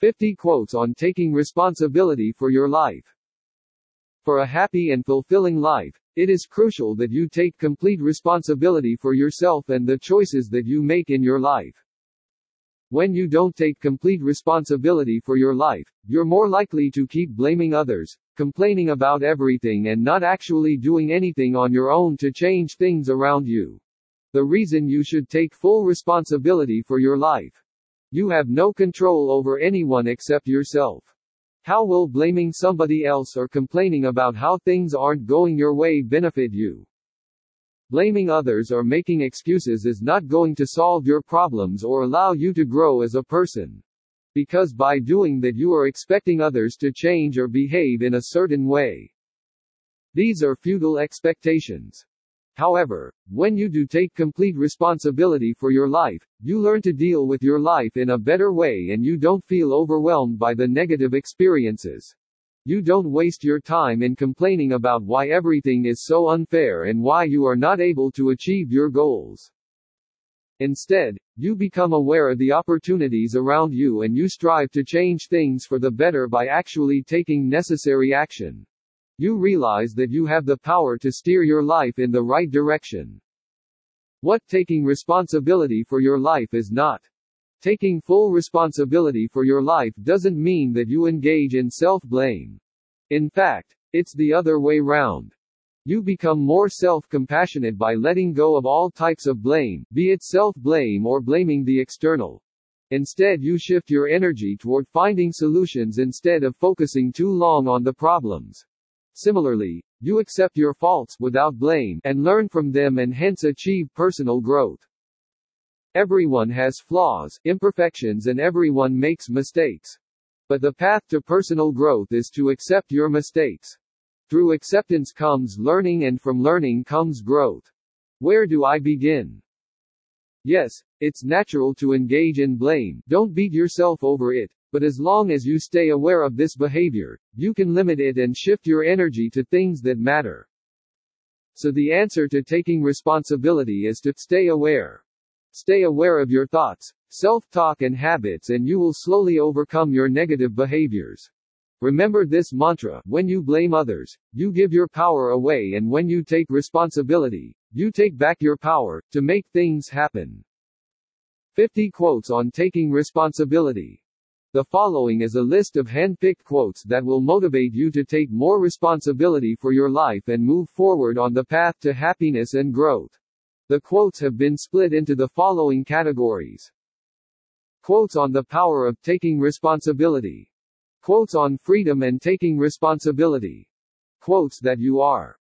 50 quotes on taking responsibility for your life. For a happy and fulfilling life, it is crucial that you take complete responsibility for yourself and the choices that you make in your life. When you don't take complete responsibility for your life, you're more likely to keep blaming others, complaining about everything and not actually doing anything on your own to change things around you. The reason you should take full responsibility for your life. You have no control over anyone except yourself. How will blaming somebody else or complaining about how things aren't going your way benefit you? Blaming others or making excuses is not going to solve your problems or allow you to grow as a person. Because by doing that you are expecting others to change or behave in a certain way. These are futile expectations. However, when you do take complete responsibility for your life, you learn to deal with your life in a better way and you don't feel overwhelmed by the negative experiences. You don't waste your time in complaining about why everything is so unfair and why you are not able to achieve your goals. Instead, you become aware of the opportunities around you and you strive to change things for the better by actually taking necessary action. You realize that you have the power to steer your life in the right direction. What taking responsibility for your life is not. Taking full responsibility for your life doesn't mean that you engage in self-blame. In fact, it's the other way round. You become more self-compassionate by letting go of all types of blame, be it self-blame or blaming the external. Instead you shift your energy toward finding solutions instead of focusing too long on the problems. Similarly, you accept your faults without blame and learn from them and hence achieve personal growth. Everyone has flaws, imperfections and everyone makes mistakes. But the path to personal growth is to accept your mistakes. Through acceptance comes learning and from learning comes growth. Where do I begin? Yes, it's natural to engage in blame, don't beat yourself over it, but as long as you stay aware of this behavior, you can limit it and shift your energy to things that matter. So the answer to taking responsibility is to stay aware. Stay aware of your thoughts, self-talk and habits and you will slowly overcome your negative behaviors. Remember this mantra, when you blame others, you give your power away and when you take responsibility, you take back your power, to make things happen. 50 quotes on taking responsibility. The following is a list of hand-picked quotes that will motivate you to take more responsibility for your life and move forward on the path to happiness and growth. The quotes have been split into the following categories. Quotes on the power of taking responsibility. Quotes on freedom and taking responsibility. Quotes that you are